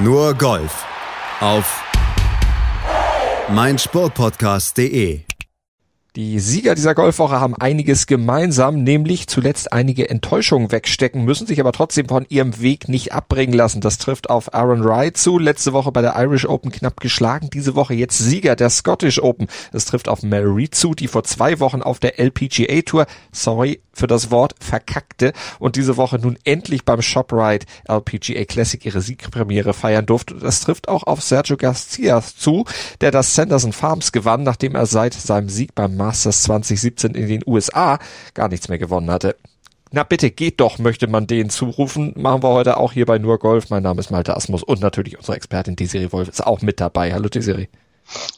Nur Golf auf meinsportpodcast.de die Sieger dieser Golfwoche haben einiges gemeinsam, nämlich zuletzt einige Enttäuschungen wegstecken, müssen sich aber trotzdem von ihrem Weg nicht abbringen lassen. Das trifft auf Aaron Wright zu, letzte Woche bei der Irish Open knapp geschlagen, diese Woche jetzt Sieger der Scottish Open. Das trifft auf Reed zu, die vor zwei Wochen auf der LPGA Tour, sorry für das Wort, verkackte und diese Woche nun endlich beim ShopRite LPGA Classic ihre Siegpremiere feiern durfte. Das trifft auch auf Sergio Garcia zu, der das Sanderson Farms gewann, nachdem er seit seinem Sieg beim Masters 2017 in den USA gar nichts mehr gewonnen hatte. Na bitte, geht doch, möchte man denen zurufen. Machen wir heute auch hier bei Nur Golf. Mein Name ist Malte Asmus und natürlich unsere Expertin Desiree Wolf ist auch mit dabei. Hallo Desiree.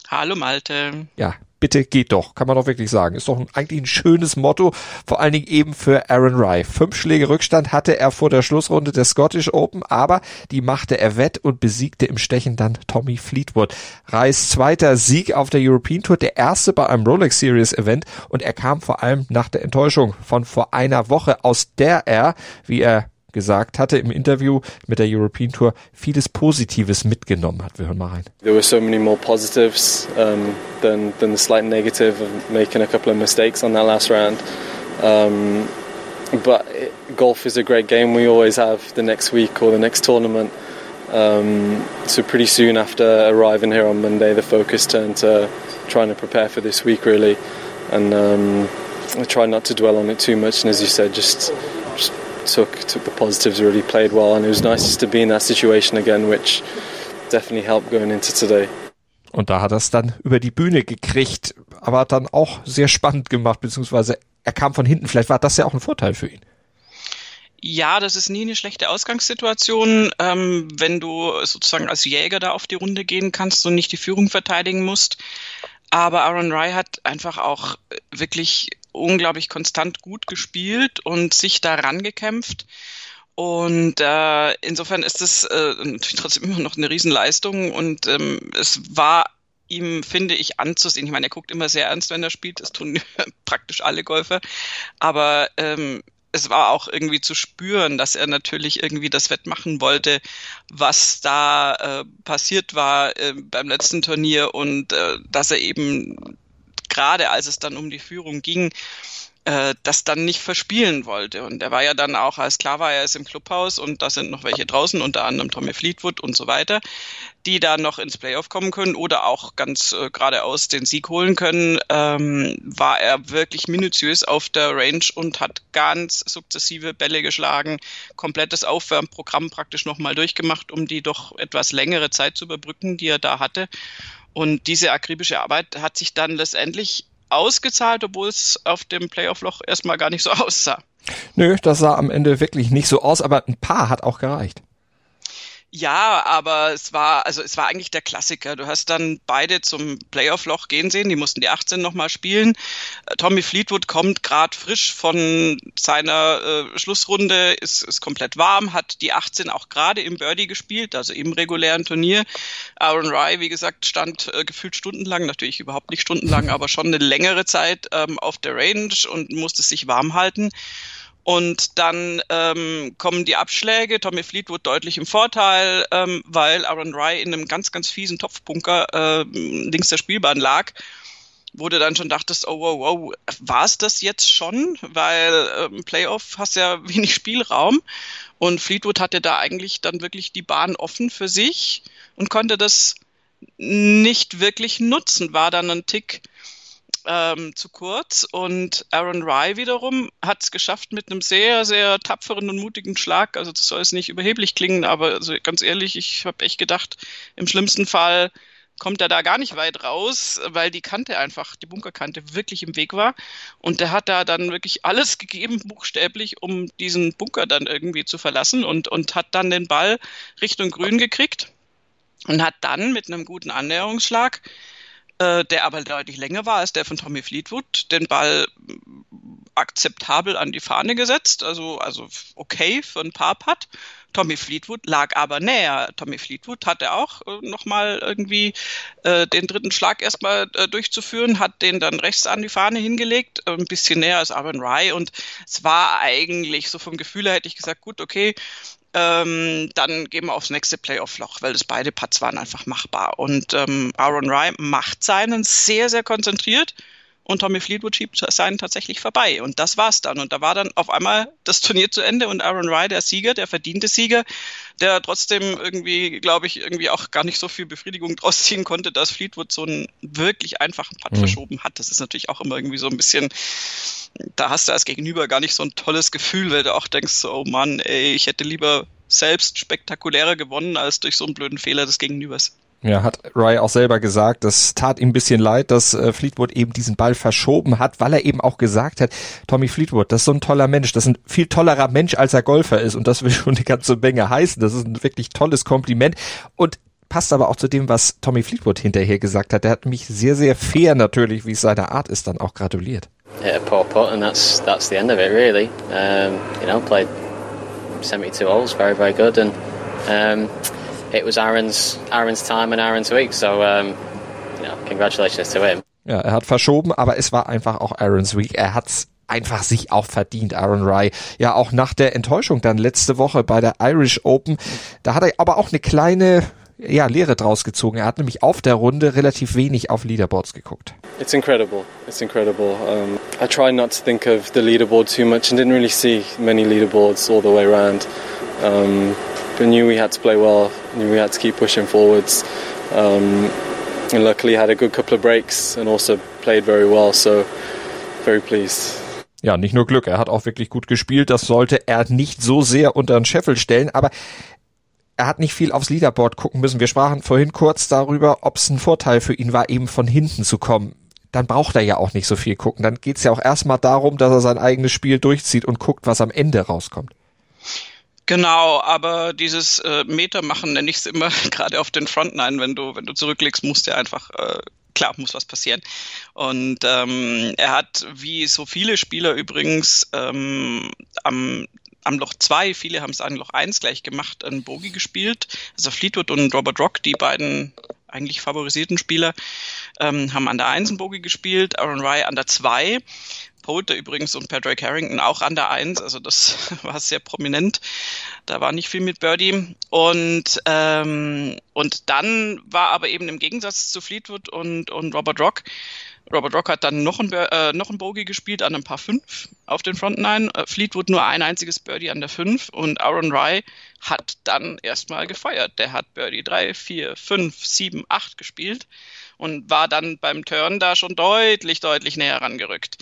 Hallo Malte. Ja, bitte geht doch, kann man doch wirklich sagen. Ist doch ein, eigentlich ein schönes Motto, vor allen Dingen eben für Aaron Rye. Fünf Schläge Rückstand hatte er vor der Schlussrunde der Scottish Open, aber die machte er wett und besiegte im Stechen dann Tommy Fleetwood. Ryes zweiter Sieg auf der European Tour, der erste bei einem Rolex Series Event und er kam vor allem nach der Enttäuschung von vor einer Woche, aus der er, wie er gesagt hatte im Interview mit der European Tour vieles Positives mitgenommen hat. Wir hören mal rein. There were so many more positives um, than, than the slight negative of making a couple of mistakes on that last round. Um, but golf is a great game. We always have the next week or the next tournament. Um, so pretty soon after arriving here on Monday, the focus turned to trying to prepare for this week really, and um, I try not to dwell on it too much. And as you said, just took took the positives, really played well, and it was nice to be in that situation again, which definitely helped going into today. Und da hat er es dann über die Bühne gekriegt, aber dann auch sehr spannend gemacht, beziehungsweise er kam von hinten. Vielleicht war das ja auch ein Vorteil für ihn. Ja, das ist nie eine schlechte Ausgangssituation, ähm, wenn du sozusagen als Jäger da auf die Runde gehen kannst und nicht die Führung verteidigen musst. Aber Aaron Rye hat einfach auch wirklich unglaublich konstant gut gespielt und sich daran gekämpft. Und äh, insofern ist es äh, natürlich trotzdem immer noch eine Riesenleistung und ähm, es war ihm, finde ich, anzusehen. Ich meine, er guckt immer sehr ernst, wenn er spielt. Das tun praktisch alle Golfer. Aber ähm, es war auch irgendwie zu spüren, dass er natürlich irgendwie das wettmachen wollte, was da äh, passiert war äh, beim letzten Turnier und äh, dass er eben gerade als es dann um die Führung ging, äh, das dann nicht verspielen wollte. Und er war ja dann auch, als klar war, er ist im Clubhaus und da sind noch welche draußen, unter anderem Tommy Fleetwood und so weiter, die da noch ins Playoff kommen können oder auch ganz äh, geradeaus den Sieg holen können, ähm, war er wirklich minutiös auf der Range und hat ganz sukzessive Bälle geschlagen, komplettes Aufwärmprogramm praktisch nochmal durchgemacht, um die doch etwas längere Zeit zu überbrücken, die er da hatte. Und diese akribische Arbeit hat sich dann letztendlich ausgezahlt, obwohl es auf dem Playoff-Loch erstmal gar nicht so aussah. Nö, das sah am Ende wirklich nicht so aus, aber ein paar hat auch gereicht. Ja, aber es war, also es war eigentlich der Klassiker. Du hast dann beide zum Playoff-Loch gehen sehen, die mussten die 18 nochmal spielen. Äh, Tommy Fleetwood kommt gerade frisch von seiner äh, Schlussrunde, ist, ist komplett warm, hat die 18 auch gerade im Birdie gespielt, also im regulären Turnier. Aaron Rye, wie gesagt, stand äh, gefühlt stundenlang, natürlich überhaupt nicht stundenlang, aber schon eine längere Zeit ähm, auf der Range und musste sich warm halten. Und dann ähm, kommen die Abschläge, Tommy Fleetwood deutlich im Vorteil, ähm, weil Aaron Rye in einem ganz, ganz fiesen Topfbunker äh, links der Spielbahn lag wo du dann schon dachtest, oh wow, wow, war es das jetzt schon? Weil ähm, Playoff hast ja wenig Spielraum. Und Fleetwood hatte da eigentlich dann wirklich die Bahn offen für sich und konnte das nicht wirklich nutzen, war dann ein Tick ähm, zu kurz. Und Aaron Rye wiederum hat es geschafft mit einem sehr, sehr tapferen und mutigen Schlag. Also das soll es nicht überheblich klingen, aber also ganz ehrlich, ich habe echt gedacht, im schlimmsten Fall kommt er da gar nicht weit raus, weil die Kante einfach, die Bunkerkante wirklich im Weg war. Und der hat da dann wirklich alles gegeben, buchstäblich, um diesen Bunker dann irgendwie zu verlassen und, und hat dann den Ball Richtung Grün gekriegt und hat dann mit einem guten Annäherungsschlag äh, der aber deutlich länger war als der von Tommy Fleetwood, den Ball akzeptabel an die Fahne gesetzt, also, also okay für ein paar Putt. Tommy Fleetwood lag aber näher. Tommy Fleetwood hatte auch äh, nochmal irgendwie äh, den dritten Schlag erstmal äh, durchzuführen, hat den dann rechts an die Fahne hingelegt, äh, ein bisschen näher als Aaron Rye und es war eigentlich so vom Gefühl her hätte ich gesagt, gut, okay, ähm, dann gehen wir aufs nächste Playoff-Loch, weil das beide Putts waren einfach machbar. Und ähm, Aaron Rye macht seinen sehr, sehr konzentriert und Tommy Fleetwood schiebt seinen tatsächlich vorbei. Und das war's dann. Und da war dann auf einmal das Turnier zu Ende und Aaron Rye der Sieger, der verdiente Sieger, der trotzdem irgendwie, glaube ich, irgendwie auch gar nicht so viel Befriedigung draus ziehen konnte, dass Fleetwood so einen wirklich einfachen Putt mhm. verschoben hat. Das ist natürlich auch immer irgendwie so ein bisschen, da hast du als Gegenüber gar nicht so ein tolles Gefühl, weil du auch denkst, oh Mann, ey, ich hätte lieber selbst spektakulärer gewonnen als durch so einen blöden Fehler des Gegenübers. Ja, hat Rye auch selber gesagt, das tat ihm ein bisschen leid, dass äh, Fleetwood eben diesen Ball verschoben hat, weil er eben auch gesagt hat, Tommy Fleetwood, das ist so ein toller Mensch, das ist ein viel tollerer Mensch, als er Golfer ist und das will schon eine ganze Menge heißen. Das ist ein wirklich tolles Kompliment und passt aber auch zu dem, was Tommy Fleetwood hinterher gesagt hat. Der hat mich sehr, sehr fair natürlich, wie es seine Art ist, dann auch gratuliert. Yeah, poor putt and that's that's the end of it really. Um, you know, played 72 holes, very very good and um, it was Aaron's Aaron's time and Aaron's week. So um, you know, congratulations to him. Ja, er hat verschoben, aber es war einfach auch Aaron's Week. Er hat's einfach sich auch verdient, Aaron Rye. Ja, auch nach der Enttäuschung dann letzte Woche bei der Irish Open. Da hat er aber auch eine kleine ja, Lehre draus gezogen. Er hat nämlich auf der Runde relativ wenig auf Leaderboards geguckt. It's incredible. It's incredible. Um, I try not to think of the leaderboard too much and didn't really see many leaderboards all the way around. Um, but knew we had to play well, we had to keep pushing forwards. Um, and luckily had a good couple of breaks and also played very well, so very pleased. Ja, nicht nur Glück, er hat auch wirklich gut gespielt. Das sollte er nicht so sehr unter den Scheffel stellen, aber er hat nicht viel aufs Leaderboard gucken müssen. Wir sprachen vorhin kurz darüber, ob es ein Vorteil für ihn war, eben von hinten zu kommen. Dann braucht er ja auch nicht so viel gucken. Dann geht's ja auch erstmal darum, dass er sein eigenes Spiel durchzieht und guckt, was am Ende rauskommt. Genau, aber dieses äh, Meter machen nenne ich es immer gerade auf den Frontline, wenn du wenn du zurücklegst, musst du einfach äh, klar muss was passieren. Und ähm, er hat wie so viele Spieler übrigens ähm, am am Loch 2, viele haben es an Loch 1 gleich gemacht, einen Bogie gespielt. Also Fleetwood und Robert Rock, die beiden eigentlich favorisierten Spieler, ähm, haben an der 1 einen Bogie gespielt, Aaron Rye an der 2. Pote übrigens und Patrick Harrington auch an der Eins, also das war sehr prominent. Da war nicht viel mit Birdie. Und, ähm, und dann war aber eben im Gegensatz zu Fleetwood und, und Robert Rock, Robert Rock hat dann noch ein, äh, noch ein Bogey gespielt an ein paar fünf auf den Front Nine. Äh, Fleetwood nur ein einziges Birdie an der fünf und Aaron Rye hat dann erstmal gefeuert. Der hat Birdie drei, vier, fünf, sieben, acht gespielt und war dann beim Turn da schon deutlich, deutlich näher rangerückt.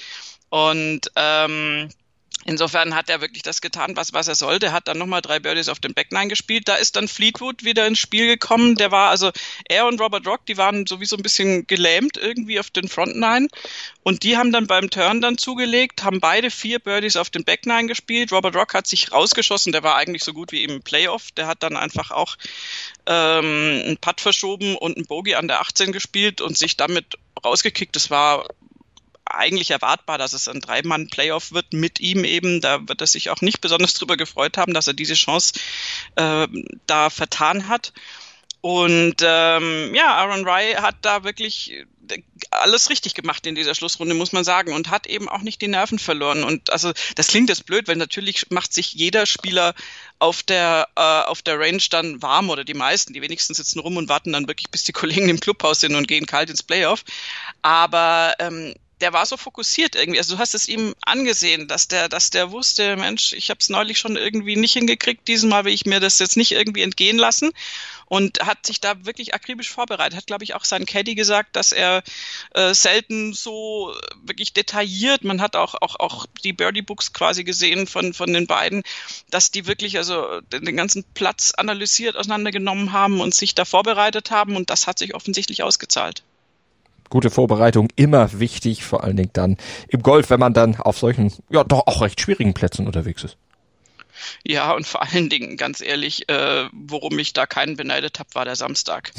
Und ähm, Insofern hat er wirklich das getan, was, was er sollte. Hat dann nochmal drei Birdies auf dem Backline gespielt. Da ist dann Fleetwood wieder ins Spiel gekommen. Der war also, er und Robert Rock, die waren sowieso ein bisschen gelähmt irgendwie auf den Frontline. Und die haben dann beim Turn dann zugelegt, haben beide vier Birdies auf den Backline gespielt. Robert Rock hat sich rausgeschossen. Der war eigentlich so gut wie im Playoff. Der hat dann einfach auch ähm, einen Putt verschoben und einen Bogey an der 18 gespielt und sich damit rausgekickt. Das war eigentlich erwartbar, dass es ein Dreimann-Playoff wird mit ihm eben. Da wird er sich auch nicht besonders drüber gefreut haben, dass er diese Chance äh, da vertan hat. Und ähm, ja, Aaron Rye hat da wirklich alles richtig gemacht in dieser Schlussrunde, muss man sagen, und hat eben auch nicht die Nerven verloren. Und also das klingt jetzt blöd, weil natürlich macht sich jeder Spieler auf der äh, auf der Range dann warm oder die meisten, die wenigsten sitzen rum und warten dann wirklich, bis die Kollegen im Clubhaus sind und gehen kalt ins Playoff. Aber ähm, der war so fokussiert irgendwie. Also du hast es ihm angesehen, dass der, dass der wusste, Mensch, ich habe es neulich schon irgendwie nicht hingekriegt. Diesmal will ich mir das jetzt nicht irgendwie entgehen lassen und hat sich da wirklich akribisch vorbereitet. Hat, glaube ich, auch sein Caddy gesagt, dass er äh, selten so wirklich detailliert. Man hat auch auch auch die Birdie Books quasi gesehen von von den beiden, dass die wirklich also den ganzen Platz analysiert auseinandergenommen haben und sich da vorbereitet haben und das hat sich offensichtlich ausgezahlt gute Vorbereitung immer wichtig, vor allen Dingen dann im Golf, wenn man dann auf solchen, ja, doch auch recht schwierigen Plätzen unterwegs ist. Ja, und vor allen Dingen, ganz ehrlich, äh, worum ich da keinen beneidet habe, war der Samstag.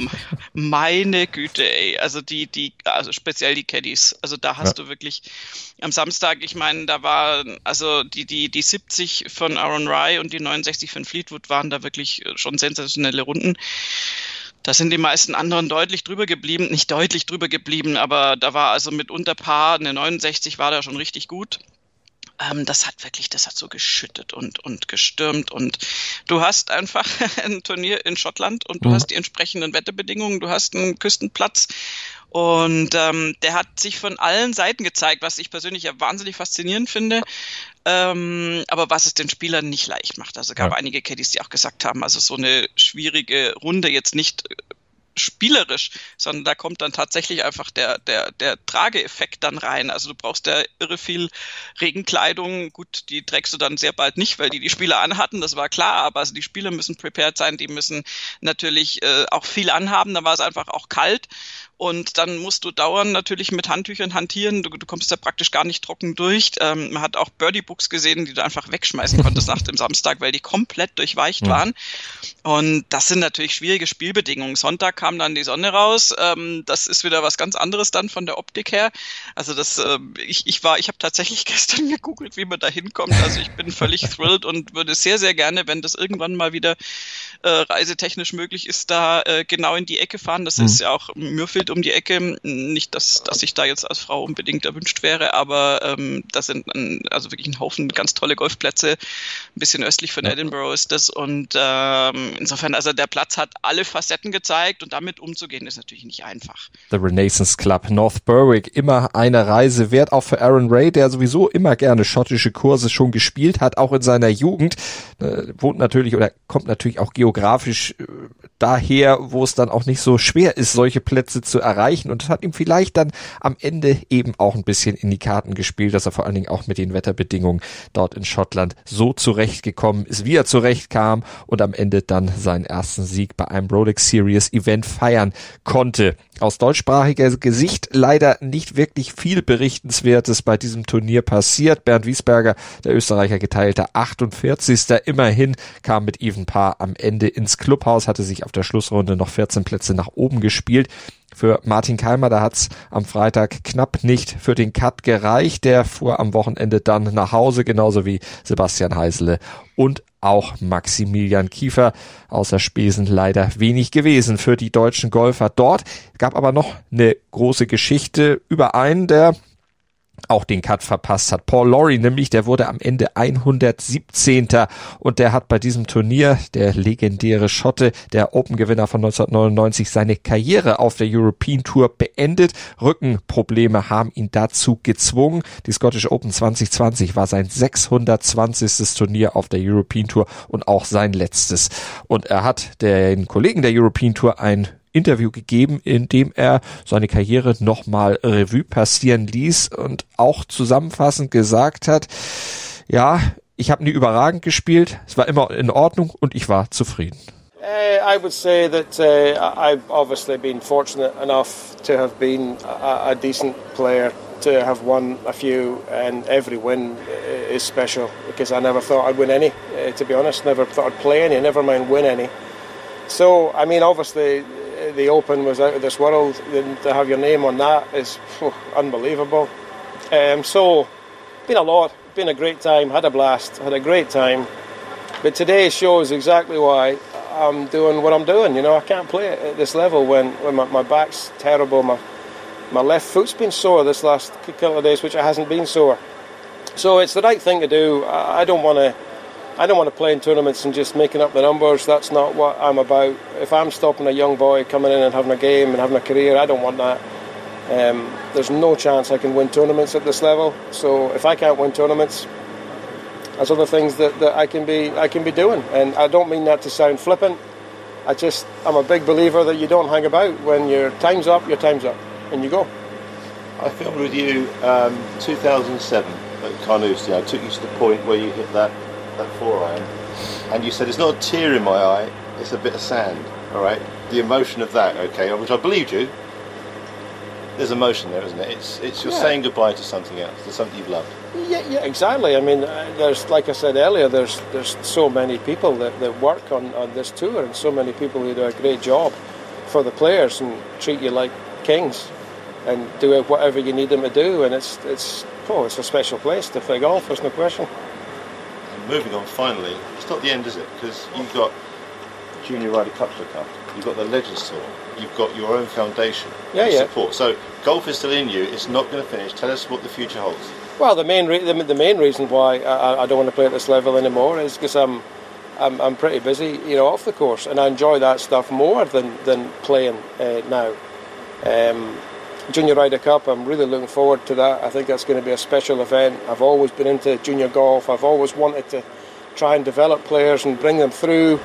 Meine Güte, ey. Also die, die, also speziell die Caddies. Also da hast ja. du wirklich am Samstag, ich meine, da war, also die, die, die 70 von Aaron Rye und die 69 von Fleetwood waren da wirklich schon sensationelle Runden. Da sind die meisten anderen deutlich drüber geblieben, nicht deutlich drüber geblieben, aber da war also mit unter Paar, eine 69 war da schon richtig gut. ähm, das hat wirklich, das hat so geschüttet und, und gestürmt und du hast einfach ein Turnier in Schottland und du mhm. hast die entsprechenden Wetterbedingungen, du hast einen Küstenplatz und ähm, der hat sich von allen Seiten gezeigt, was ich persönlich ja wahnsinnig faszinierend finde. Ähm, aber was es den Spielern nicht leicht macht. Also gab ja. einige Caddies, die auch gesagt haben, also so eine schwierige Runde jetzt nicht spielerisch, sondern da kommt dann tatsächlich einfach der, der, der Trageeffekt dann rein. Also du brauchst ja irre viel Regenkleidung. Gut, die trägst du dann sehr bald nicht, weil die die Spieler anhatten, das war klar, aber also die Spieler müssen prepared sein, die müssen natürlich äh, auch viel anhaben, da war es einfach auch kalt und dann musst du dauernd natürlich mit Handtüchern hantieren. Du, du kommst da praktisch gar nicht trocken durch. Ähm, man hat auch Birdie-Books gesehen, die du einfach wegschmeißen konntest nach dem Samstag, weil die komplett durchweicht ja. waren. Und das sind natürlich schwierige Spielbedingungen. Sonntag kam dann die Sonne raus. Ähm, das ist wieder was ganz anderes dann von der Optik her. Also das, äh, ich, ich war, ich habe tatsächlich gestern gegoogelt, wie man da hinkommt. Also ich bin völlig thrilled und würde sehr, sehr gerne, wenn das irgendwann mal wieder äh, reisetechnisch möglich ist, da äh, genau in die Ecke fahren. Das mhm. ist ja auch Mürfield um die Ecke. Nicht, dass, dass ich da jetzt als Frau unbedingt erwünscht wäre, aber ähm, das sind ein, also wirklich ein Haufen ganz tolle Golfplätze. Ein bisschen östlich von ja. Edinburgh ist das. Und ähm, insofern, also der Platz hat alle Facetten gezeigt und damit umzugehen ist natürlich nicht einfach. The Renaissance Club North Berwick, immer eine Reise wert, auch für Aaron Ray, der sowieso immer gerne schottische Kurse schon gespielt hat, auch in seiner Jugend. Äh, wohnt natürlich oder kommt natürlich auch geografisch äh, daher, wo es dann auch nicht so schwer ist, solche Plätze zu erreichen. Und das hat ihm vielleicht dann am Ende eben auch ein bisschen in die Karten gespielt, dass er vor allen Dingen auch mit den Wetterbedingungen dort in Schottland so zurechtgekommen ist, wie er zurechtkam und am Ende dann seinen ersten Sieg bei einem Rolex Series Event feiern konnte. Aus deutschsprachiger Gesicht leider nicht wirklich viel Berichtenswertes bei diesem Turnier passiert. Bernd Wiesberger, der Österreicher geteilter 48. immerhin, kam mit Even Paar am Ende ins Clubhaus, hatte sich auf der Schlussrunde noch 14 Plätze nach oben gespielt. Für Martin Keimer, da hat's am Freitag knapp nicht für den Cut gereicht. Der fuhr am Wochenende dann nach Hause, genauso wie Sebastian Heisele und auch Maximilian Kiefer. Außer Spesen leider wenig gewesen für die deutschen Golfer dort. Gab aber noch eine große Geschichte über einen, der auch den Cut verpasst hat. Paul Laurie nämlich, der wurde am Ende 117. und der hat bei diesem Turnier, der legendäre Schotte, der Open-Gewinner von 1999, seine Karriere auf der European Tour beendet. Rückenprobleme haben ihn dazu gezwungen. Die Scottish Open 2020 war sein 620. Turnier auf der European Tour und auch sein letztes. Und er hat den Kollegen der European Tour ein Interview gegeben, in dem er seine Karriere nochmal Revue passieren ließ und auch zusammenfassend gesagt hat, ja, ich habe nie überragend gespielt, es war immer in Ordnung und ich war zufrieden. Uh, I would say that uh, I've obviously been fortunate enough to have been a, a decent player, to have won a few, and every win is special because I never thought I'd win any, uh, to be honest. Never thought I'd play any, never mind win any. So, I mean, obviously, the Open was out of this world. To have your name on that is oh, unbelievable. Um, so, been a lot, been a great time, had a blast, had a great time. But today shows exactly why I'm doing what I'm doing. You know, I can't play it at this level when, when my, my back's terrible. My my left foot's been sore this last couple of days, which it hasn't been sore. So it's the right thing to do. I, I don't want to I don't want to play in tournaments and just making up the numbers. That's not what I'm about. If I'm stopping a young boy coming in and having a game and having a career, I don't want that. Um, there's no chance I can win tournaments at this level. So if I can't win tournaments, there's other things that, that I can be I can be doing. And I don't mean that to sound flippant. I just I'm a big believer that you don't hang about. When your time's up, your time's up, and you go. I filmed with you um, 2007 at Carnoustie. I took you to the point where you hit that that four iron, and you said it's not a tear in my eye, it's a bit of sand. All right, the emotion of that, okay, which I believed you. There's emotion there, isn't it? It's it's you're yeah. saying goodbye to something else, to something you've loved. Yeah, yeah, exactly. I mean, uh, there's like I said earlier, there's there's so many people that, that work on, on this tour, and so many people who do a great job for the players and treat you like kings, and do whatever you need them to do. And it's it's oh, it's a special place to play golf. There's no question moving on finally, it's not the end, is it? Because you've got Junior Ryder Cup to look you've got the Legends Tour, you've got your own foundation yeah, yeah. support. So golf is still in you, it's not going to finish. Tell us what the future holds. Well, the main re- the, the main reason why I, I don't want to play at this level anymore is because I'm, I'm I'm pretty busy, you know, off the course, and I enjoy that stuff more than than playing uh, now. Um, Junior Ryder Cup, I'm really looking forward to that. I think that's going to be a special event. I've always been into junior golf. I've always wanted to try and develop players and bring them through.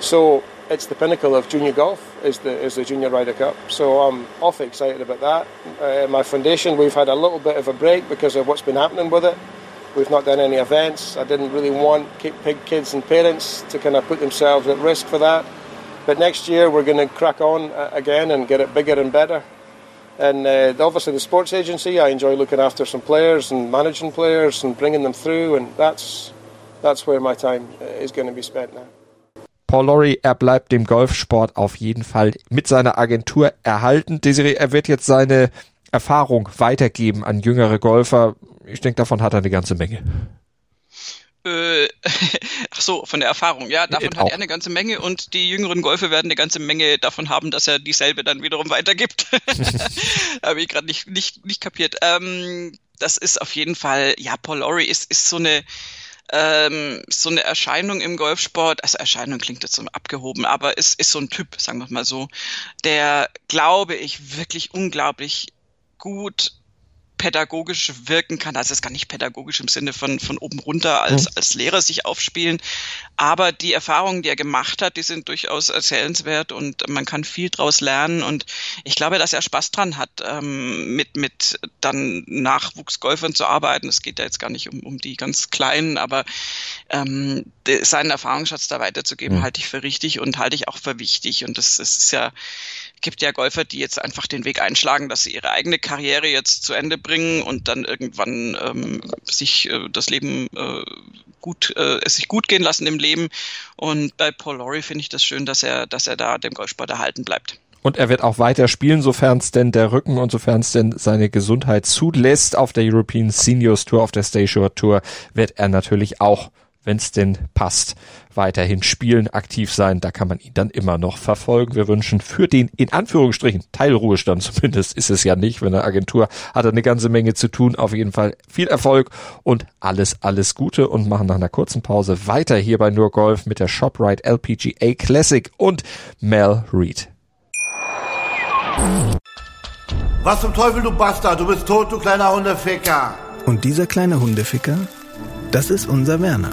So it's the pinnacle of junior golf is the is the Junior Ryder Cup. So I'm awfully excited about that. Uh, my foundation, we've had a little bit of a break because of what's been happening with it. We've not done any events. I didn't really want kids and parents to kind of put themselves at risk for that. But next year we're going to crack on uh, again and get it bigger and better. And uh, obviously the sports agency, I enjoy looking after some players and managing players and bringing them through, and that's that's where my time uh, is going to be spent now. Paul Lawrie, er bleibt dem Golfsport auf jeden Fall mit seiner Agentur erhalten. Desiree, er wird jetzt seine Erfahrung weitergeben an jüngere Golfer. Ich denke, davon hat er eine ganze Menge. Äh, ach so, von der Erfahrung. Ja, davon hat er eine ganze Menge und die jüngeren Golfer werden eine ganze Menge davon haben, dass er dieselbe dann wiederum weitergibt. Habe ich gerade nicht, nicht, nicht kapiert. Ähm, das ist auf jeden Fall, ja, Paul Lawrie ist, ist so eine, ähm, so eine Erscheinung im Golfsport, also Erscheinung klingt jetzt so abgehoben, aber es ist so ein Typ, sagen wir mal so, der, glaube ich, wirklich unglaublich gut pädagogisch wirken kann. Also es ist gar nicht pädagogisch im Sinne von, von oben runter als, mhm. als Lehrer sich aufspielen. Aber die Erfahrungen, die er gemacht hat, die sind durchaus erzählenswert und man kann viel draus lernen. Und ich glaube, dass er Spaß dran hat, ähm, mit, mit dann Nachwuchsgolfern zu arbeiten. Es geht ja jetzt gar nicht um, um die ganz Kleinen, aber ähm, seinen Erfahrungsschatz da weiterzugeben, mhm. halte ich für richtig und halte ich auch für wichtig. Und das, das ist ja gibt ja Golfer, die jetzt einfach den Weg einschlagen, dass sie ihre eigene Karriere jetzt zu Ende bringen und dann irgendwann ähm, sich äh, das Leben äh, gut, äh, es sich gut gehen lassen im Leben. Und bei Paul Lawrie finde ich das schön, dass er, dass er da dem Golfsport erhalten bleibt. Und er wird auch weiter spielen, sofern es denn der Rücken und sofern es denn seine Gesundheit zulässt. Auf der European Seniors Tour, auf der Stay Shore Tour wird er natürlich auch wenn es denn passt, weiterhin spielen, aktiv sein. Da kann man ihn dann immer noch verfolgen. Wir wünschen für den, in Anführungsstrichen, Teilruhestand zumindest ist es ja nicht, wenn eine Agentur hat er eine ganze Menge zu tun. Auf jeden Fall viel Erfolg und alles, alles Gute und machen nach einer kurzen Pause weiter hier bei Nur Golf mit der ShopRite LPGA Classic und Mel Reed. Was zum Teufel, du Bastard? Du bist tot, du kleiner Hundeficker. Und dieser kleine Hundeficker, das ist unser Werner.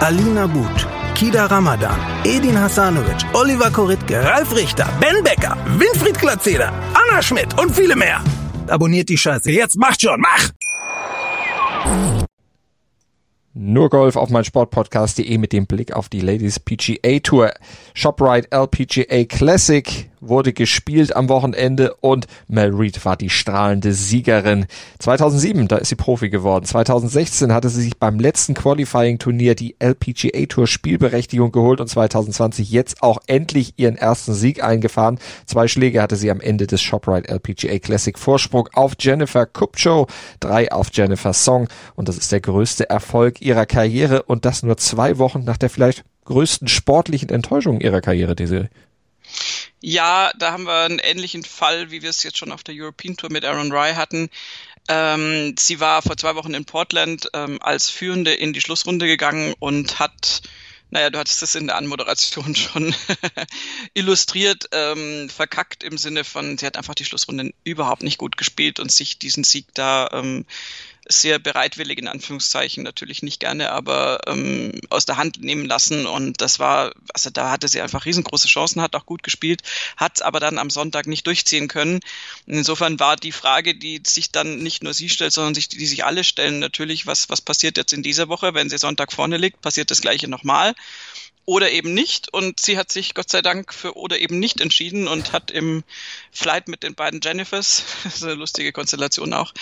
Alina But, Kida Ramadan, Edin Hasanovic, Oliver Koritke, Ralf Richter, Ben Becker, Winfried Glatzeder, Anna Schmidt und viele mehr. Abonniert die Scheiße. Jetzt macht schon, mach! Nur Golf auf mein Sportpodcast.de mit dem Blick auf die Ladies PGA Tour. ShopRite LPGA Classic wurde gespielt am Wochenende und Mel Reed war die strahlende Siegerin. 2007, da ist sie Profi geworden. 2016 hatte sie sich beim letzten Qualifying-Turnier die LPGA Tour Spielberechtigung geholt und 2020 jetzt auch endlich ihren ersten Sieg eingefahren. Zwei Schläge hatte sie am Ende des ShopRite LPGA Classic Vorsprung auf Jennifer Kupcho, drei auf Jennifer Song und das ist der größte Erfolg ihrer Karriere und das nur zwei Wochen nach der vielleicht größten sportlichen Enttäuschung ihrer Karriere, diese ja, da haben wir einen ähnlichen Fall, wie wir es jetzt schon auf der European Tour mit Aaron Rye hatten. Ähm, sie war vor zwei Wochen in Portland ähm, als Führende in die Schlussrunde gegangen und hat, naja, du hattest es in der Anmoderation schon illustriert, ähm, verkackt im Sinne von, sie hat einfach die Schlussrunde überhaupt nicht gut gespielt und sich diesen Sieg da ähm, sehr bereitwillig, in Anführungszeichen, natürlich nicht gerne, aber ähm, aus der Hand nehmen lassen. Und das war, also da hatte sie einfach riesengroße Chancen, hat auch gut gespielt, hat aber dann am Sonntag nicht durchziehen können. Insofern war die Frage, die sich dann nicht nur sie stellt, sondern sich, die sich alle stellen, natürlich, was, was passiert jetzt in dieser Woche, wenn sie Sonntag vorne liegt, passiert das gleiche nochmal. Oder eben nicht. Und sie hat sich Gott sei Dank für oder eben nicht entschieden und hat im Flight mit den beiden Jennifers, das ist eine lustige Konstellation auch,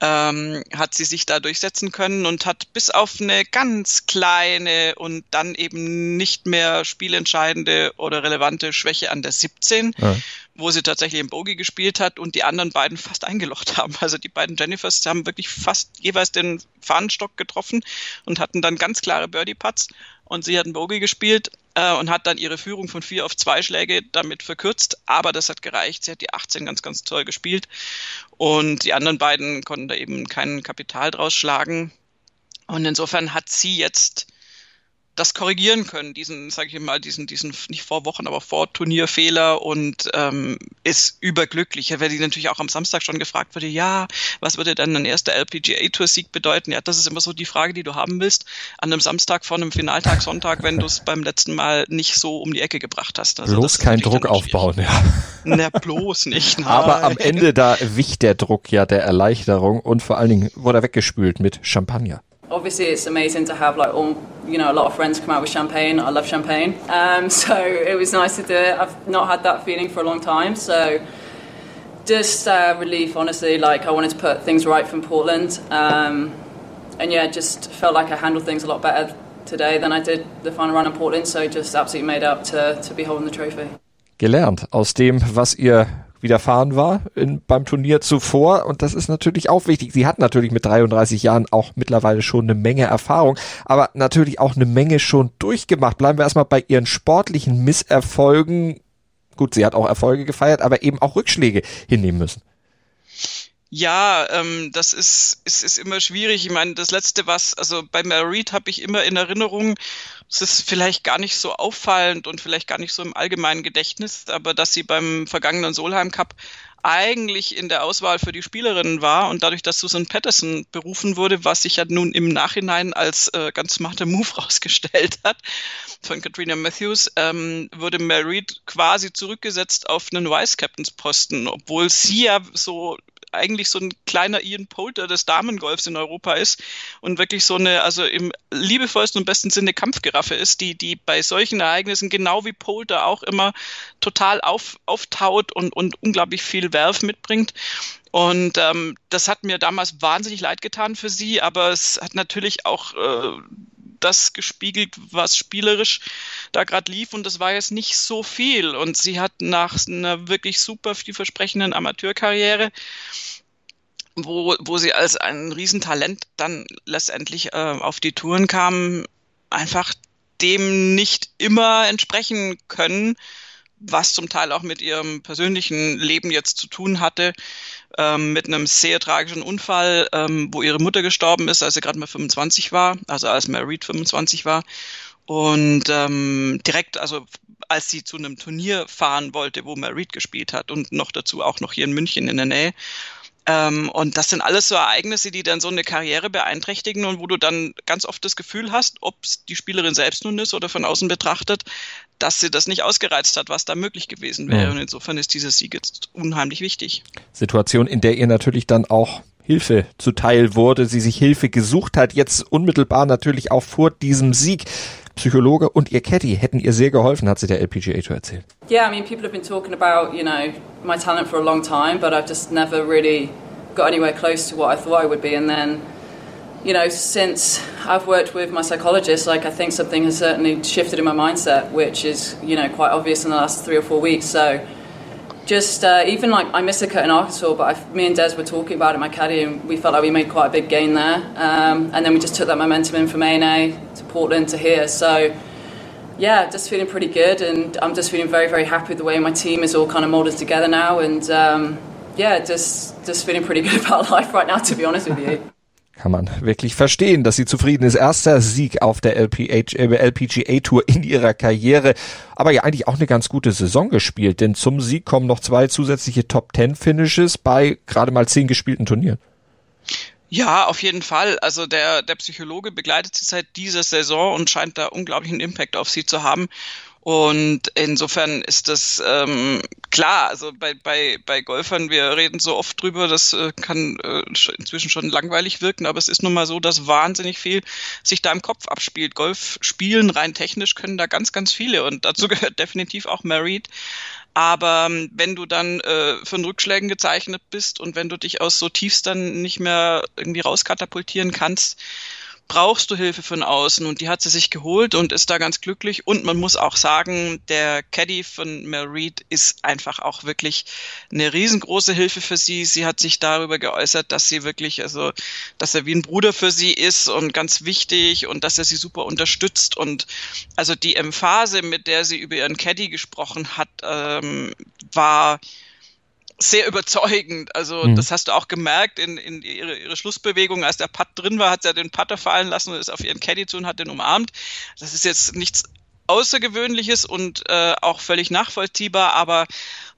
ähm, hat sie sich da durchsetzen können und hat bis auf eine ganz kleine und dann eben nicht mehr spielentscheidende oder relevante Schwäche an der 17, ja. Wo sie tatsächlich im Bogie gespielt hat und die anderen beiden fast eingelocht haben. Also die beiden Jennifers haben wirklich fast jeweils den Fahnenstock getroffen und hatten dann ganz klare Birdie-Putts und sie hat einen Bogey gespielt äh, und hat dann ihre Führung von vier auf zwei Schläge damit verkürzt, aber das hat gereicht. Sie hat die 18 ganz, ganz toll gespielt und die anderen beiden konnten da eben kein Kapital draus schlagen. Und insofern hat sie jetzt das korrigieren können, diesen, sage ich mal, diesen, diesen nicht vor Wochen, aber vor Turnierfehler und ähm, ist überglücklich. Weil die natürlich auch am Samstag schon gefragt wurde, ja, was würde denn ein erster LPGA-Tour-Sieg bedeuten? Ja, das ist immer so die Frage, die du haben willst, an einem Samstag vor einem Finaltag Sonntag, wenn du es beim letzten Mal nicht so um die Ecke gebracht hast. Also bloß keinen Druck aufbauen, ja. Na, bloß nicht. Nein. Aber am Ende da wich der Druck ja der Erleichterung und vor allen Dingen wurde er weggespült mit Champagner. Obviously it's amazing to have like all you know a lot of friends come out with champagne. I love champagne. Um, so it was nice to do it. I've not had that feeling for a long time. So just uh, relief honestly. Like i wanted to put things right from portland. Um, and yeah just felt like i handled things a lot better today than i did the final run in portland. So just absolutely made up to, to be holding the trophy. Gelernt aus dem was ihr widerfahren war in, beim Turnier zuvor. Und das ist natürlich auch wichtig. Sie hat natürlich mit 33 Jahren auch mittlerweile schon eine Menge Erfahrung, aber natürlich auch eine Menge schon durchgemacht. Bleiben wir erstmal bei ihren sportlichen Misserfolgen. Gut, sie hat auch Erfolge gefeiert, aber eben auch Rückschläge hinnehmen müssen. Ja, ähm, das ist, ist, ist immer schwierig. Ich meine, das letzte, was, also bei Mary Reed habe ich immer in Erinnerung, es ist vielleicht gar nicht so auffallend und vielleicht gar nicht so im allgemeinen Gedächtnis, aber dass sie beim vergangenen Solheim Cup eigentlich in der Auswahl für die Spielerinnen war und dadurch, dass Susan Patterson berufen wurde, was sich ja nun im Nachhinein als äh, ganz smarter Move rausgestellt hat von Katrina Matthews, ähm, wurde Mary Reed quasi zurückgesetzt auf einen Vice-Captains-Posten, obwohl sie ja so eigentlich so ein kleiner Ian Poulter des Damengolfs in Europa ist und wirklich so eine, also im liebevollsten und besten Sinne Kampfgeraffe ist, die, die bei solchen Ereignissen genau wie Poulter auch immer total auf, auftaut und, und unglaublich viel Werf mitbringt. Und ähm, das hat mir damals wahnsinnig leid getan für sie, aber es hat natürlich auch äh, das gespiegelt, was spielerisch da gerade lief und das war jetzt nicht so viel. Und sie hat nach einer wirklich super vielversprechenden Amateurkarriere wo, wo sie als ein Riesentalent dann letztendlich äh, auf die Touren kam, einfach dem nicht immer entsprechen können, was zum Teil auch mit ihrem persönlichen Leben jetzt zu tun hatte, ähm, mit einem sehr tragischen Unfall, ähm, wo ihre Mutter gestorben ist, als sie gerade mal 25 war, also als Mary Reed 25 war. Und ähm, direkt, also als sie zu einem Turnier fahren wollte, wo Mary Reed gespielt hat und noch dazu auch noch hier in München in der Nähe. Ähm, und das sind alles so Ereignisse, die dann so eine Karriere beeinträchtigen und wo du dann ganz oft das Gefühl hast, ob es die Spielerin selbst nun ist oder von außen betrachtet, dass sie das nicht ausgereizt hat, was da möglich gewesen wäre. Ja. Und insofern ist dieser Sieg jetzt unheimlich wichtig. Situation, in der ihr natürlich dann auch Hilfe zuteil wurde, sie sich Hilfe gesucht hat, jetzt unmittelbar natürlich auch vor diesem Sieg. Psychologe und ihr Caddy hätten ihr sehr geholfen, hat sie der LPGA Tour erzählt. Yeah, I mean, people have been talking about, you know, my talent for a long time, but I've just never really got anywhere close to what I thought I would be. And then you know, since I've worked with my psychologist, like I think something has certainly shifted in my mindset, which is, you know, quite obvious in the last three or four weeks. So just uh, even like I missed a cut in Arkansas, but I, me and Des were talking about it, my caddy, and we felt like we made quite a big gain there. Um, and then we just took that momentum in from A&A to Portland to here. So yeah, just feeling pretty good, and I'm just feeling very, very happy with the way my team is all kind of molded together now, and um, yeah, just just feeling pretty good about life right now, to be honest with you. Kann man wirklich verstehen, dass sie zufrieden ist. Erster Sieg auf der LPH, äh, LPGA Tour in ihrer Karriere. Aber ja eigentlich auch eine ganz gute Saison gespielt, denn zum Sieg kommen noch zwei zusätzliche Top Ten Finishes bei gerade mal zehn gespielten Turnieren. Ja, auf jeden Fall. Also der, der Psychologe begleitet sie seit dieser Saison und scheint da unglaublichen Impact auf sie zu haben. Und insofern ist das ähm, klar, also bei, bei, bei Golfern, wir reden so oft drüber, das äh, kann äh, inzwischen schon langweilig wirken, aber es ist nun mal so, dass wahnsinnig viel sich da im Kopf abspielt. Golf spielen rein technisch können da ganz, ganz viele und dazu gehört definitiv auch Married. Aber ähm, wenn du dann äh, von Rückschlägen gezeichnet bist und wenn du dich aus so Tiefs dann nicht mehr irgendwie rauskatapultieren kannst, brauchst du Hilfe von außen? Und die hat sie sich geholt und ist da ganz glücklich. Und man muss auch sagen, der Caddy von Mel Reed ist einfach auch wirklich eine riesengroße Hilfe für sie. Sie hat sich darüber geäußert, dass sie wirklich, also, dass er wie ein Bruder für sie ist und ganz wichtig und dass er sie super unterstützt. Und also die Emphase, mit der sie über ihren Caddy gesprochen hat, ähm, war sehr überzeugend. Also mhm. das hast du auch gemerkt in, in ihre, ihre Schlussbewegung, als der Putt drin war, hat sie ja den Putter fallen lassen und ist auf ihren Caddy zu und hat den umarmt. Das ist jetzt nichts Außergewöhnliches und äh, auch völlig nachvollziehbar, aber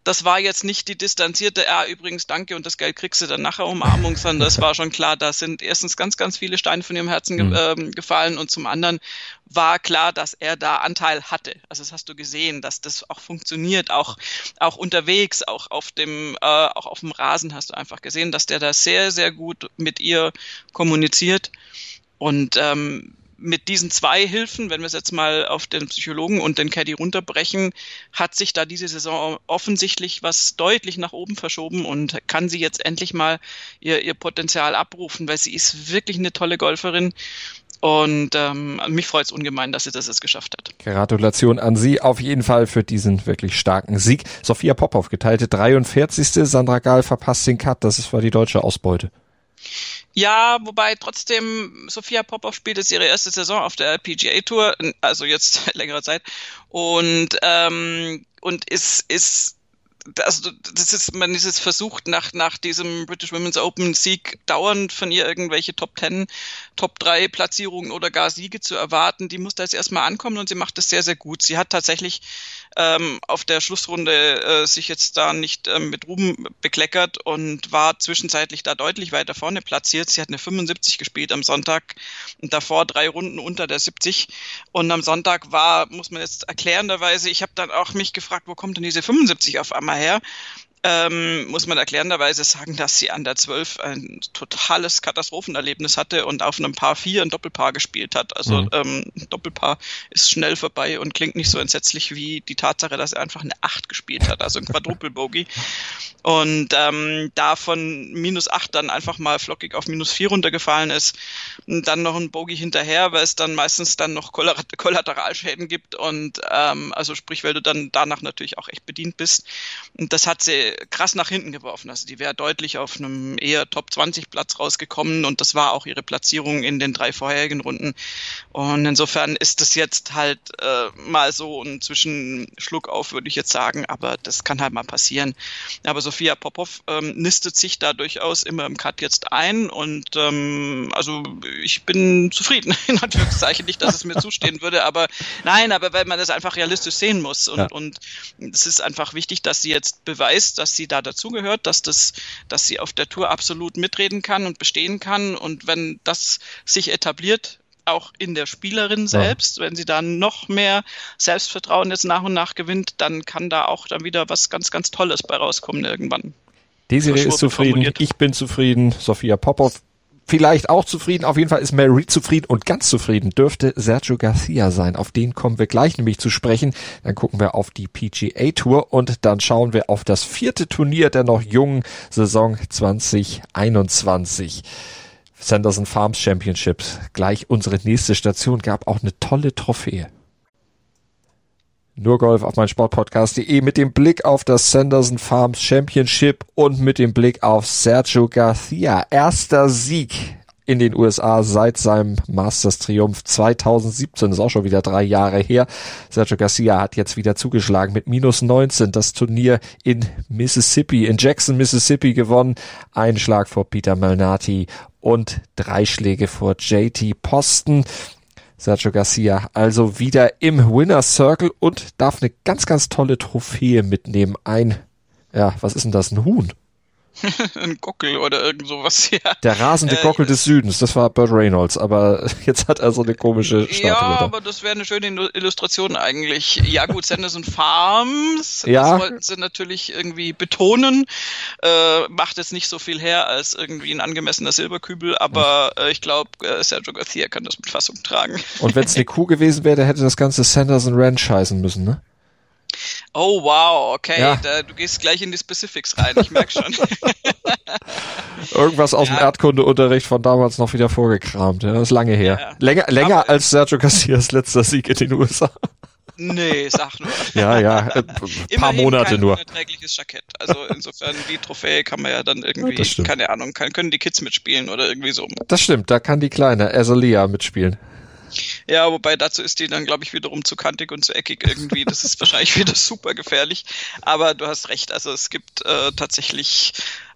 das war jetzt nicht die distanzierte, ja, übrigens danke und das Geld kriegst du dann nachher Umarmung, sondern das war schon klar, da sind erstens ganz, ganz viele Steine von ihrem Herzen ge äh, gefallen und zum anderen war klar, dass er da Anteil hatte. Also das hast du gesehen, dass das auch funktioniert, auch, auch unterwegs, auch auf dem, äh, auch auf dem Rasen hast du einfach gesehen, dass der da sehr, sehr gut mit ihr kommuniziert. Und ähm, mit diesen zwei Hilfen, wenn wir es jetzt mal auf den Psychologen und den Caddy runterbrechen, hat sich da diese Saison offensichtlich was deutlich nach oben verschoben und kann sie jetzt endlich mal ihr, ihr Potenzial abrufen, weil sie ist wirklich eine tolle Golferin. Und ähm, mich freut es ungemein, dass sie das jetzt geschafft hat. Gratulation an Sie auf jeden Fall für diesen wirklich starken Sieg. Sophia Popov geteilte 43. Sandra Gahl verpasst den Cut. Das war die deutsche Ausbeute. Ja, wobei trotzdem Sophia Popov spielt jetzt ihre erste Saison auf der PGA Tour, also jetzt längere Zeit und ähm, und ist ist also das ist, man ist jetzt versucht, nach, nach diesem British Women's Open Sieg dauernd von ihr irgendwelche Top 10, Top 3 Platzierungen oder gar Siege zu erwarten. Die muss da jetzt erstmal ankommen und sie macht das sehr, sehr gut. Sie hat tatsächlich ähm, auf der Schlussrunde äh, sich jetzt da nicht ähm, mit Ruben bekleckert und war zwischenzeitlich da deutlich weiter vorne platziert. Sie hat eine 75 gespielt am Sonntag und davor drei Runden unter der 70. Und am Sonntag war, muss man jetzt erklärenderweise, ich habe dann auch mich gefragt, wo kommt denn diese 75 auf einmal her? Ähm, muss man erklärenderweise sagen, dass sie an der 12 ein totales Katastrophenerlebnis hatte und auf einem Paar 4 ein Doppelpaar gespielt hat. Also mhm. ähm, Doppelpaar ist schnell vorbei und klingt nicht so entsetzlich wie die Tatsache, dass er einfach eine 8 gespielt hat, also ein Quadruple Bogey. Und ähm, da von minus 8 dann einfach mal flockig auf minus 4 runtergefallen ist. Und dann noch ein Bogey hinterher, weil es dann meistens dann noch Kollateralschäden gibt und ähm, also sprich, weil du dann danach natürlich auch echt bedient bist. Und das hat sie krass nach hinten geworfen. Also die wäre deutlich auf einem eher Top 20 Platz rausgekommen und das war auch ihre Platzierung in den drei vorherigen Runden. Und insofern ist das jetzt halt äh, mal so ein Zwischenschluck auf, würde ich jetzt sagen, aber das kann halt mal passieren. Aber Sophia Popov ähm, nistet sich da durchaus immer im Cut jetzt ein und ähm, also ich bin zufrieden, in Anführungszeichen. Nicht, dass es mir zustehen würde, aber nein, aber weil man das einfach realistisch sehen muss und, ja. und es ist einfach wichtig, dass sie jetzt beweist, dass sie da dazugehört, dass das, dass sie auf der Tour absolut mitreden kann und bestehen kann. Und wenn das sich etabliert, auch in der Spielerin selbst, ja. wenn sie dann noch mehr Selbstvertrauen jetzt nach und nach gewinnt, dann kann da auch dann wieder was ganz, ganz Tolles bei rauskommen irgendwann. Desiree ist zufrieden, formuliert. ich bin zufrieden, Sophia Popov vielleicht auch zufrieden. Auf jeden Fall ist Mary zufrieden und ganz zufrieden dürfte Sergio Garcia sein. Auf den kommen wir gleich nämlich zu sprechen. Dann gucken wir auf die PGA Tour und dann schauen wir auf das vierte Turnier der noch jungen Saison 2021. Sanderson Farms Championships. Gleich unsere nächste Station gab auch eine tolle Trophäe. Nur Golf auf mein Sportpodcast.de mit dem Blick auf das Sanderson Farms Championship und mit dem Blick auf Sergio Garcia. Erster Sieg in den USA seit seinem Masters Triumph 2017. Das ist auch schon wieder drei Jahre her. Sergio Garcia hat jetzt wieder zugeschlagen mit minus 19 das Turnier in Mississippi, in Jackson, Mississippi gewonnen. Ein Schlag vor Peter Malnati und drei Schläge vor JT Posten. Sergio Garcia also wieder im Winner Circle und darf eine ganz, ganz tolle Trophäe mitnehmen. Ein, ja, was ist denn das? Ein Huhn? ein Gockel oder irgend sowas, ja. Der rasende Äh, Gockel des Südens, das war Burt Reynolds, aber jetzt hat er so eine komische Statue. Ja, aber das wäre eine schöne Illu- Illustration eigentlich. Ja gut, Sanderson Farms, Ja. das wollten sie natürlich irgendwie betonen. Äh, macht jetzt nicht so viel her als irgendwie ein angemessener Silberkübel, aber äh, ich glaube, äh, Sergio Garcia kann das mit Fassung tragen. Und wenn es eine Kuh gewesen wäre, hätte das ganze Sanderson Ranch heißen müssen, ne? Oh wow, okay, Ja. da, du gehst gleich in die Specifics rein, ich merk schon. Irgendwas aus dem Erdkundeunterricht von damals noch wieder vorgekramt. Ja, das ist lange her. Länger, länger als Sergio Garcias letzter Sieg in den USA. nee, sag nur. Ja, ja, äh, paar Monate kein nur. unerträgliches Jackett. Also insofern die Trophäe kann man ja dann irgendwie, keine Ahnung, kann, können die Kids mitspielen oder irgendwie so. Das stimmt, da kann die kleine Azalia mitspielen. Ja, wobei dazu ist die dann, glaube ich, wiederum zu kantig und zu eckig irgendwie. Das ist wahrscheinlich wieder super gefährlich. Aber du hast recht, also es gibt äh, tatsächlich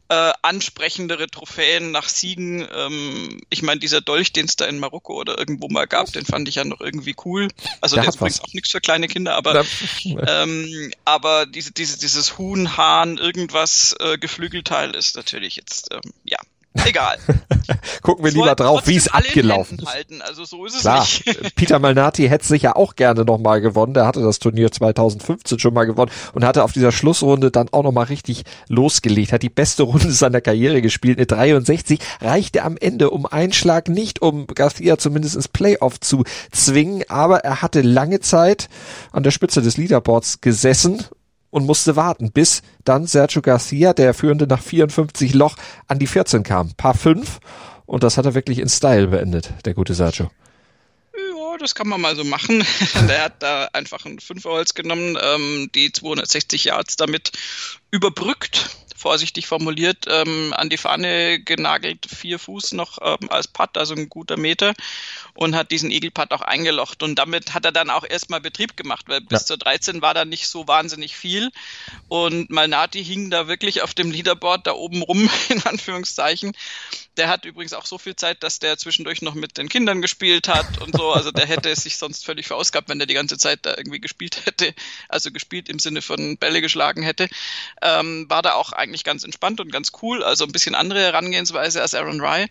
äh, ansprechendere Trophäen nach Siegen. Ähm, ich meine, dieser Dolch, den es da in Marokko oder irgendwo mal gab, den fand ich ja noch irgendwie cool. Also Der der, ist übrigens auch nichts für kleine Kinder, aber ähm, aber diese, diese, dieses Huhn, Hahn, irgendwas äh, Geflügelteil ist natürlich jetzt, ähm, ja, egal. Gucken wir lieber Sollten drauf, wie es abgelaufen ist. Halten. Also so ist es Klar, nicht. Peter Malnati hätte sicher auch gerne nochmal gewonnen. Der hatte das Turnier 2015 schon mal gewonnen und hatte auf dieser Schlussrunde dann auch nochmal richtig losgelegt. Hat die beste Runde seiner Karriere gespielt. Eine 63 reichte am Ende um einen Schlag nicht, um Garcia zumindest ins Playoff zu zwingen. Aber er hatte lange Zeit an der Spitze des Leaderboards gesessen und musste warten, bis dann Sergio Garcia, der Führende nach 54 Loch, an die 14 kam. Paar 5 und das hat er wirklich in Style beendet, der gute Sergio. Ja, das kann man mal so machen. Der hat da einfach ein Fünferholz genommen, ähm, die 260 Yards damit überbrückt, vorsichtig formuliert, ähm, an die Fahne genagelt, vier Fuß noch ähm, als Putt, also ein guter Meter, und hat diesen Eagle-Putt auch eingelocht. Und damit hat er dann auch erstmal Betrieb gemacht, weil bis Ja. zur 13 war da nicht so wahnsinnig viel. Und Malnati hing da wirklich auf dem Leaderboard da oben rum, in Anführungszeichen. Der hat übrigens auch so viel Zeit, dass der zwischendurch noch mit den Kindern gespielt hat und so. Also der hätte es sich sonst völlig verausgabt, wenn der die ganze Zeit da irgendwie gespielt hätte. Also gespielt im Sinne von Bälle geschlagen hätte. Ähm, war da auch eigentlich ganz entspannt und ganz cool. Also ein bisschen andere Herangehensweise als Aaron Rye.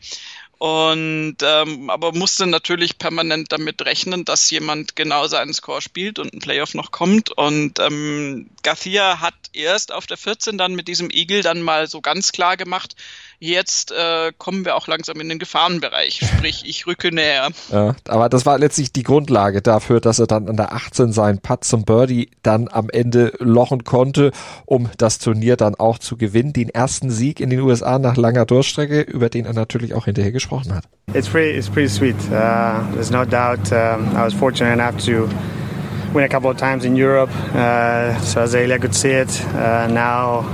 Und ähm, aber musste natürlich permanent damit rechnen, dass jemand genau seinen Score spielt und ein Playoff noch kommt. Und ähm, Garcia hat erst auf der 14 dann mit diesem Eagle dann mal so ganz klar gemacht, jetzt äh, kommen wir auch langsam in den Gefahrenbereich. Sprich, ich rücke näher. Ja, aber das war letztlich die Grundlage dafür, dass er dann an der 18 seinen Putt zum Birdie dann am Ende lochen konnte, um das Turnier dann auch zu gewinnen. Den ersten Sieg in den USA nach langer Durchstrecke, über den er natürlich auch hinterher gesprochen hat. It's pretty, it's pretty sweet. Uh, there's no doubt. Um, I was fortunate enough to win a couple of times in Europe, uh, so Azalea could see it. Uh, now,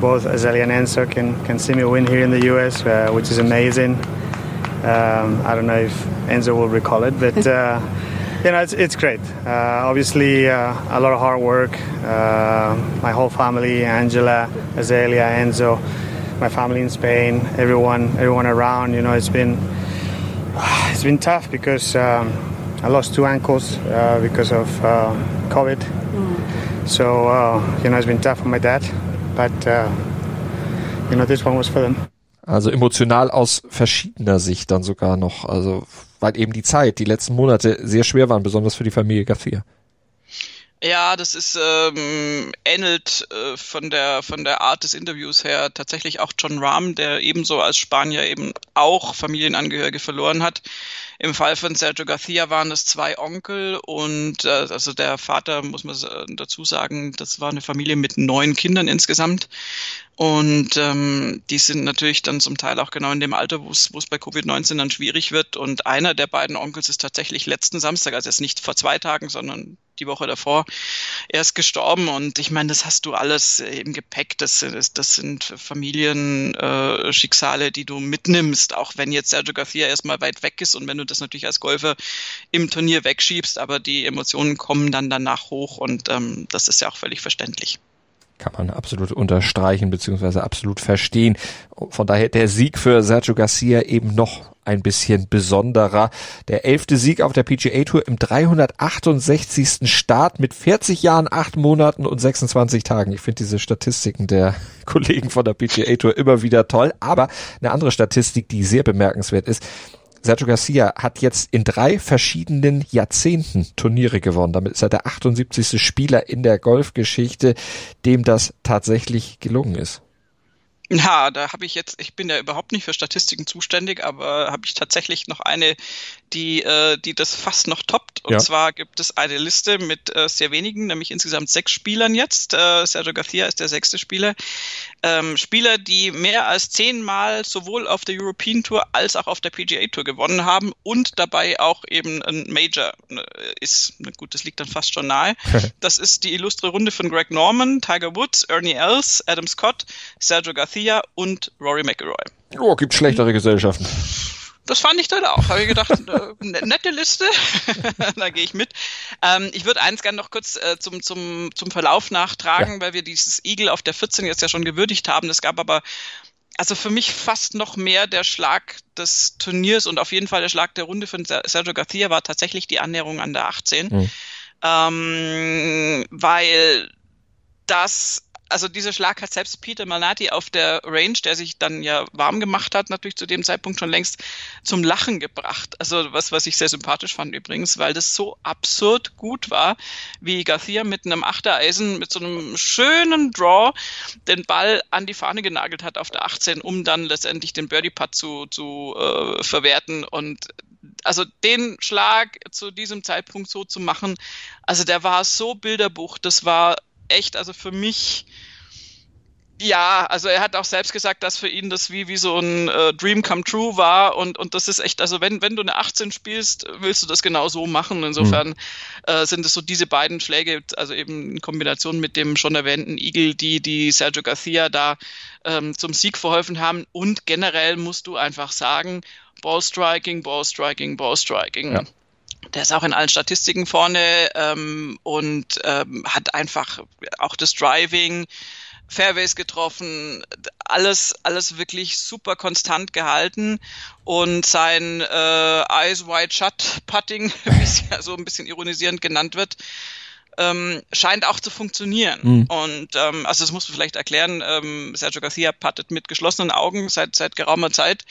both Azalea and Enzo can, can see me win here in the US, uh, which is amazing. Um, I don't know if Enzo will recall it, but uh, you know, it's, it's great. Uh, obviously, uh, a lot of hard work. Uh, my whole family, Angela, Azalea, Enzo, my family in Spain, everyone, everyone around. You know, it's been it's been tough because um, I lost two ankles uh, because of uh, COVID. So uh, you know, it's been tough for my dad, but uh, you know, this one was for them. Also emotional aus verschiedener Sicht dann sogar noch, also weil eben die Zeit, die letzten Monate sehr schwer waren, besonders für die Familie Garcia. Ja, das ist ähm, ähnelt äh, von der von der Art des Interviews her tatsächlich auch John Rahm, der ebenso als Spanier eben auch Familienangehörige verloren hat. Im Fall von Sergio Garcia waren es zwei Onkel und äh, also der Vater muss man äh, dazu sagen, das war eine Familie mit neun Kindern insgesamt. Und ähm, die sind natürlich dann zum Teil auch genau in dem Alter, wo es wo es bei Covid-19 dann schwierig wird. Und einer der beiden Onkels ist tatsächlich letzten Samstag, also jetzt nicht vor zwei Tagen, sondern die Woche davor, erst gestorben. Und ich meine, das hast du alles im Gepäck. Das, das, das sind Familienschicksale, äh, die du mitnimmst, auch wenn jetzt Sergio Garcia erstmal weit weg ist und wenn du das natürlich als Golfer im Turnier wegschiebst, aber die Emotionen kommen dann danach hoch und ähm, das ist ja auch völlig verständlich. Kann man absolut unterstreichen bzw. absolut verstehen. Von daher der Sieg für Sergio Garcia eben noch ein bisschen besonderer. Der elfte Sieg auf der PGA Tour im 368. Start mit 40 Jahren, 8 Monaten und 26 Tagen. Ich finde diese Statistiken der Kollegen von der PGA Tour immer wieder toll. Aber eine andere Statistik, die sehr bemerkenswert ist, Sergio Garcia hat jetzt in drei verschiedenen Jahrzehnten Turniere gewonnen. Damit ist er der 78. Spieler in der Golfgeschichte, dem das tatsächlich gelungen ist. Ja, da habe ich jetzt, ich bin ja überhaupt nicht für Statistiken zuständig, aber habe ich tatsächlich noch eine, die, äh, die das fast noch toppt. Und ja. zwar gibt es eine Liste mit äh, sehr wenigen, nämlich insgesamt sechs Spielern jetzt. Äh, Sergio Garcia ist der sechste Spieler. Ähm, Spieler, die mehr als zehnmal sowohl auf der European Tour als auch auf der PGA Tour gewonnen haben und dabei auch eben ein Major äh, ist. Gut, das liegt dann fast schon nahe. das ist die illustre Runde von Greg Norman, Tiger Woods, Ernie Els, Adam Scott, Sergio Garcia und Rory McIlroy. Oh, gibt schlechtere Gesellschaften. Das fand ich dann auch. Habe ich gedacht, äh, ne, nette Liste. da gehe ich mit. Ähm, ich würde eins gerne noch kurz äh, zum, zum, zum Verlauf nachtragen, ja. weil wir dieses Eagle auf der 14 jetzt ja schon gewürdigt haben. Es gab aber also für mich fast noch mehr der Schlag des Turniers und auf jeden Fall der Schlag der Runde von Sergio Garcia war tatsächlich die Annäherung an der 18. Mhm. Ähm, weil das also dieser Schlag hat selbst Peter Malnati auf der Range, der sich dann ja warm gemacht hat, natürlich zu dem Zeitpunkt schon längst zum Lachen gebracht. Also was, was ich sehr sympathisch fand übrigens, weil das so absurd gut war, wie Garcia mit einem Achtereisen, mit so einem schönen Draw den Ball an die Fahne genagelt hat auf der 18, um dann letztendlich den Birdie-Putt zu, zu äh, verwerten und also den Schlag zu diesem Zeitpunkt so zu machen, also der war so Bilderbuch, das war echt, also für mich, ja, also er hat auch selbst gesagt, dass für ihn das wie, wie so ein äh, Dream come true war und, und das ist echt, also wenn, wenn du eine 18 spielst, willst du das genau so machen. Insofern mhm. äh, sind es so diese beiden Schläge, also eben in Kombination mit dem schon erwähnten Eagle, die, die Sergio Garcia da ähm, zum Sieg verholfen haben und generell musst du einfach sagen, Ballstriking, Ballstriking, Ballstriking. Ja. Der ist auch in allen Statistiken vorne ähm, und ähm, hat einfach auch das Driving, Fairways getroffen, alles, alles wirklich super konstant gehalten. Und sein äh, Eyes Wide Shut Putting, wie es ja so ein bisschen ironisierend genannt wird, ähm, scheint auch zu funktionieren. Mhm. Und ähm, also das musst du vielleicht erklären, ähm, Sergio Garcia puttet mit geschlossenen Augen seit, seit geraumer Zeit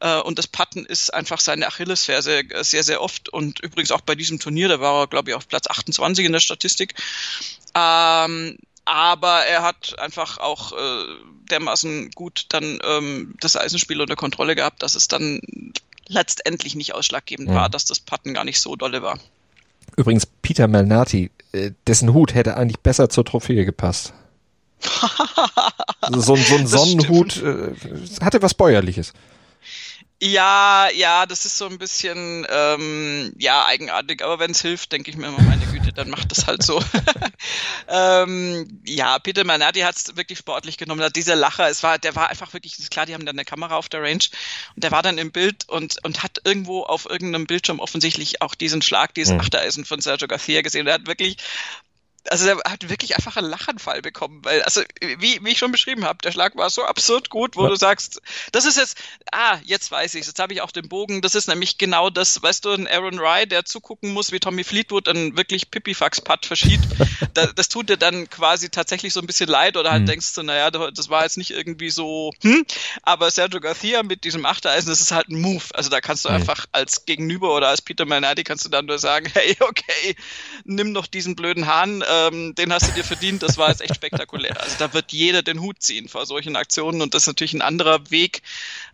äh, und das Putten ist einfach seine Achillesferse sehr, sehr oft und übrigens auch bei diesem Turnier, da war er glaube ich auf Platz 28 in der Statistik. Ähm, aber er hat einfach auch äh, dermaßen gut dann ähm, das Eisenspiel unter Kontrolle gehabt, dass es dann letztendlich nicht ausschlaggebend mhm. war, dass das Putten gar nicht so dolle war. Übrigens, Peter Malnati, äh, dessen Hut hätte eigentlich besser zur Trophäe gepasst. so, so, so ein Sonnenhut äh, hatte was Bäuerliches. Ja, ja, das ist so ein bisschen ähm, ja eigenartig, aber wenn es hilft, denke ich mir immer, meine Güte, dann macht das halt so. ähm, ja, Peter Manati hat es wirklich sportlich genommen. Dieser Lacher, es war, der war einfach wirklich, ist klar, die haben dann eine Kamera auf der Range und der war dann im Bild und, und hat irgendwo auf irgendeinem Bildschirm offensichtlich auch diesen Schlag, diesen mhm. Achtereisen von Sergio Garcia gesehen. Er hat wirklich also der hat wirklich einfach einen Lachanfall bekommen, weil, also wie, wie ich schon beschrieben habe, der Schlag war so absurd gut, wo ja. du sagst, das ist jetzt, ah, jetzt weiß ich jetzt habe ich auch den Bogen, das ist nämlich genau das, weißt du, ein Aaron Rye, der zugucken muss, wie Tommy Fleetwood einen wirklich Pipifax-Putt verschiebt, da, das tut dir dann quasi tatsächlich so ein bisschen leid oder halt mhm. denkst du, naja, das war jetzt nicht irgendwie so, hm, aber Sergio Garcia mit diesem Achtereisen, das ist halt ein Move, also da kannst du mhm. einfach als Gegenüber oder als Peter Malnati kannst du dann nur sagen, hey, okay, nimm doch diesen blöden Hahn, ähm, den hast du dir verdient, das war jetzt echt spektakulär. Also da wird jeder den Hut ziehen vor solchen Aktionen und das ist natürlich ein anderer Weg,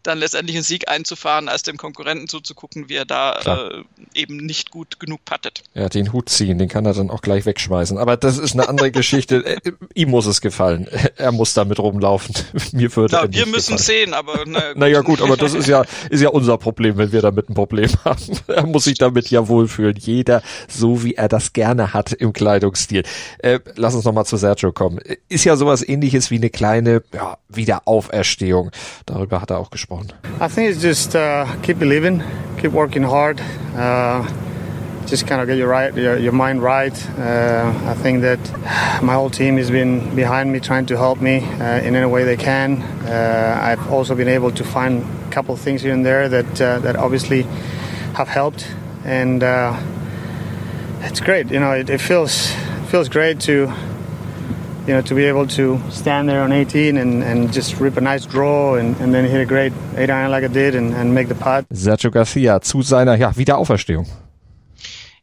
dann letztendlich einen Sieg einzufahren, als dem Konkurrenten zuzugucken, wie er da äh, eben nicht gut genug pattet. Ja, den Hut ziehen, den kann er dann auch gleich wegschmeißen. Aber das ist eine andere Geschichte. Äh, ihm muss es gefallen. Er muss damit rumlaufen. Mir würde Na, wir müssen sehen, aber na, gut. naja gut, aber das ist ja ist ja unser Problem, wenn wir damit ein Problem haben. Er muss sich damit ja wohlfühlen. Jeder so wie er das gerne hat im Kleidungsstil. Äh, lass uns nochmal zu Sergio kommen. Ist ja sowas ähnliches wie eine kleine ja, Wiederauferstehung. Darüber hat er auch gesprochen. I think it's just uh, keep believing, keep working hard. Uh, just kind of get your right your, your mind right. Uh, I think that my whole team has been behind me, trying to help me uh, in any way they can. Uh, I've also been able to find a couple things here and there that uh, that obviously have helped, and uh, it's great. You know, it, it feels feels great to you know, to be able to stand there on 18 and, and just rip a nice draw and, and then hit a great 8 iron like I did and, and make the putt. Sergio Garcia zu seiner ja, Wiederauferstehung.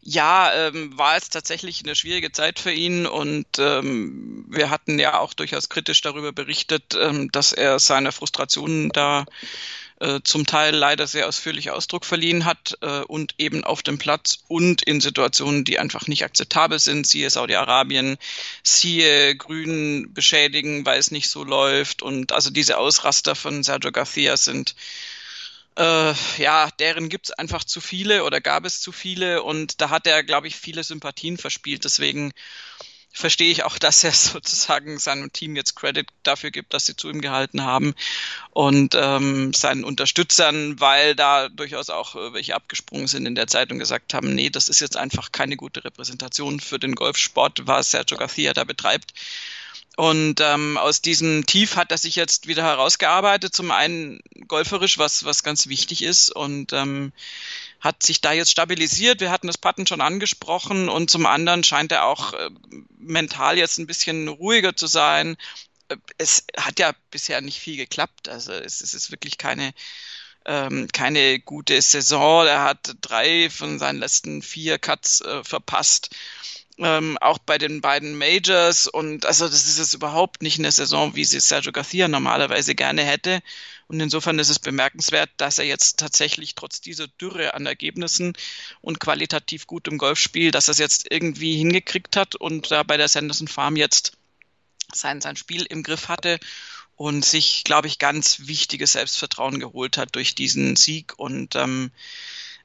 Ja, ähm, war es tatsächlich eine schwierige Zeit für ihn und ähm, wir hatten ja auch durchaus kritisch darüber berichtet, ähm, dass er seine Frustrationen da äh, zum Teil leider sehr ausführlich Ausdruck verliehen hat äh, und eben auf dem Platz und in Situationen, die einfach nicht akzeptabel sind, siehe Saudi-Arabien, siehe Grün beschädigen, weil es nicht so läuft und also diese Ausraster von Sergio Garcia sind äh, ja, deren gibt es einfach zu viele oder gab es zu viele und da hat er, glaube ich, viele Sympathien verspielt. Deswegen verstehe ich auch, dass er sozusagen seinem Team jetzt Credit dafür gibt, dass sie zu ihm gehalten haben und ähm, seinen Unterstützern, weil da durchaus auch äh, welche abgesprungen sind in der Zeit und gesagt haben, nee, das ist jetzt einfach keine gute Repräsentation für den Golfsport, was Sergio Garcia da betreibt. Und ähm, aus diesem Tief hat er sich jetzt wieder herausgearbeitet. Zum einen golferisch, was, was ganz wichtig ist. Und ähm, hat sich da jetzt stabilisiert. Wir hatten das Patten schon angesprochen und zum anderen scheint er auch äh, mental jetzt ein bisschen ruhiger zu sein. Äh, es hat ja bisher nicht viel geklappt. Also es, es ist wirklich keine ähm, keine gute Saison. Er hat drei von seinen letzten vier Cuts äh, verpasst ähm, auch bei den beiden Majors. Und also das ist jetzt überhaupt nicht eine Saison, wie sie Sergio Garcia normalerweise gerne hätte. Und insofern ist es bemerkenswert, dass er jetzt tatsächlich trotz dieser Dürre an Ergebnissen und qualitativ gutem Golfspiel, dass er es jetzt irgendwie hingekriegt hat und da bei der Sanderson Farm jetzt sein, sein Spiel im Griff hatte und sich, glaube ich, ganz wichtiges Selbstvertrauen geholt hat durch diesen Sieg. Und ähm,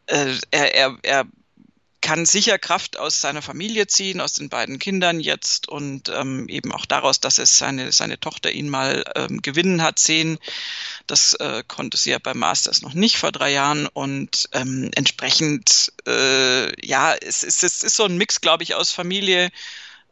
äh, er, er, er kann sicher Kraft aus seiner Familie ziehen, aus den beiden Kindern jetzt und ähm, eben auch daraus, dass es seine, seine Tochter ihn mal ähm, gewinnen hat sehen. Das äh, konnte sie ja beim Masters noch nicht vor drei Jahren und ähm, entsprechend, äh, ja, es, es, es ist so ein Mix, glaube ich, aus Familie,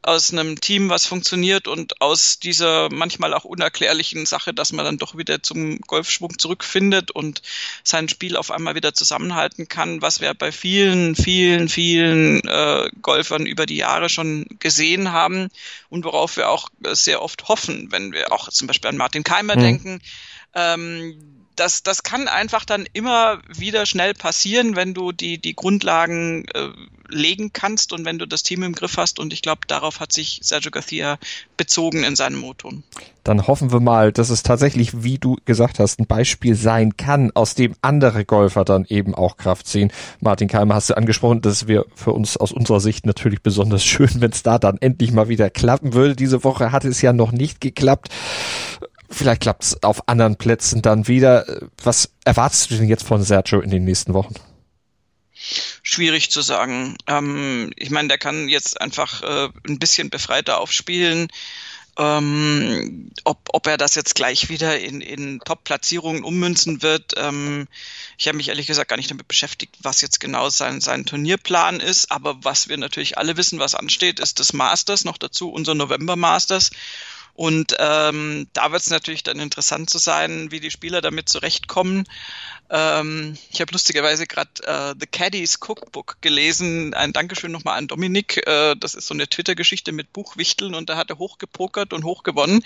aus einem Team, was funktioniert und aus dieser manchmal auch unerklärlichen Sache, dass man dann doch wieder zum Golfschwung zurückfindet und sein Spiel auf einmal wieder zusammenhalten kann, was wir bei vielen, vielen, vielen äh, Golfern über die Jahre schon gesehen haben und worauf wir auch sehr oft hoffen, wenn wir auch zum Beispiel an Martin Keimer mhm. denken. Ähm, das, das kann einfach dann immer wieder schnell passieren, wenn du die, die Grundlagen äh, legen kannst und wenn du das Team im Griff hast. Und ich glaube, darauf hat sich Sergio Garcia bezogen in seinem Moton. Dann hoffen wir mal, dass es tatsächlich, wie du gesagt hast, ein Beispiel sein kann, aus dem andere Golfer dann eben auch Kraft ziehen. Martin Keimer hast du angesprochen, das wäre für uns aus unserer Sicht natürlich besonders schön, wenn es da dann endlich mal wieder klappen würde. Diese Woche hat es ja noch nicht geklappt. Vielleicht klappt es auf anderen Plätzen dann wieder. Was erwartest du denn jetzt von Sergio in den nächsten Wochen? Schwierig zu sagen. Ähm, ich meine, der kann jetzt einfach äh, ein bisschen befreiter aufspielen. Ähm, ob, ob er das jetzt gleich wieder in, in Top-Platzierungen ummünzen wird. Ähm, ich habe mich ehrlich gesagt gar nicht damit beschäftigt, was jetzt genau sein, sein Turnierplan ist. Aber was wir natürlich alle wissen, was ansteht, ist das Masters, noch dazu unser November-Masters. Und ähm, da wird es natürlich dann interessant zu sein, wie die Spieler damit zurechtkommen. Ähm, ich habe lustigerweise gerade äh, The Caddies Cookbook gelesen. Ein Dankeschön nochmal an Dominik. Äh, das ist so eine Twitter-Geschichte mit Buchwichteln und da hat er hochgepokert und hochgewonnen.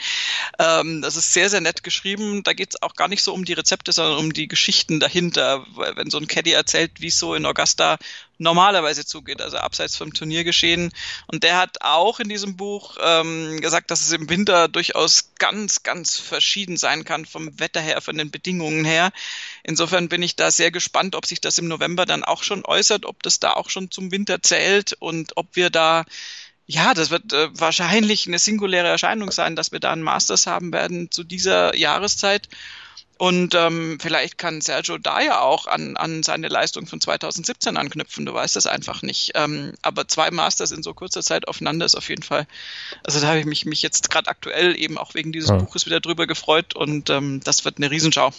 Ähm, das ist sehr, sehr nett geschrieben. Da geht es auch gar nicht so um die Rezepte, sondern um die Geschichten dahinter. Wenn so ein Caddy erzählt, wie es so in Augusta normalerweise zugeht, also abseits vom Turniergeschehen. Und der hat auch in diesem Buch ähm, gesagt, dass es im Winter durchaus ganz, ganz verschieden sein kann vom Wetter her, von den Bedingungen her. Insofern bin ich da sehr gespannt, ob sich das im November dann auch schon äußert, ob das da auch schon zum Winter zählt und ob wir da ja, das wird äh, wahrscheinlich eine singuläre Erscheinung sein, dass wir da einen Masters haben werden zu dieser Jahreszeit. Und ähm, vielleicht kann Sergio da ja auch an, an seine Leistung von 2017 anknüpfen. Du weißt das einfach nicht. Ähm, aber zwei Masters in so kurzer Zeit aufeinander ist auf jeden Fall. Also da habe ich mich, mich jetzt gerade aktuell eben auch wegen dieses ja. Buches wieder drüber gefreut und ähm, das wird eine Riesenschau.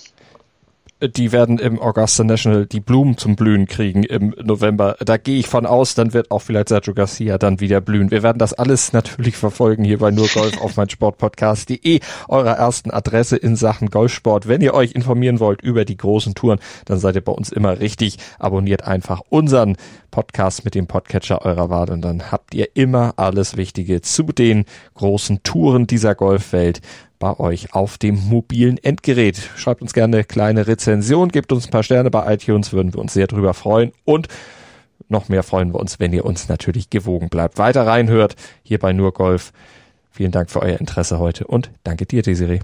Die werden im Augusta National die Blumen zum Blühen kriegen im November. Da gehe ich von aus, dann wird auch vielleicht Sergio Garcia dann wieder blühen. Wir werden das alles natürlich verfolgen hier bei nur Golf auf mein Sportpodcast.de, eurer ersten Adresse in Sachen Golfsport. Wenn ihr euch informieren wollt über die großen Touren, dann seid ihr bei uns immer richtig. Abonniert einfach unseren Podcast mit dem Podcatcher eurer Wahl und dann habt ihr immer alles Wichtige zu den großen Touren dieser Golfwelt bei euch auf dem mobilen Endgerät. Schreibt uns gerne eine kleine Rezension, gebt uns ein paar Sterne bei iTunes, würden wir uns sehr drüber freuen und noch mehr freuen wir uns, wenn ihr uns natürlich gewogen bleibt. Weiter reinhört hier bei Nur Golf. Vielen Dank für euer Interesse heute und danke dir, Desiree.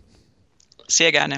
Sehr gerne.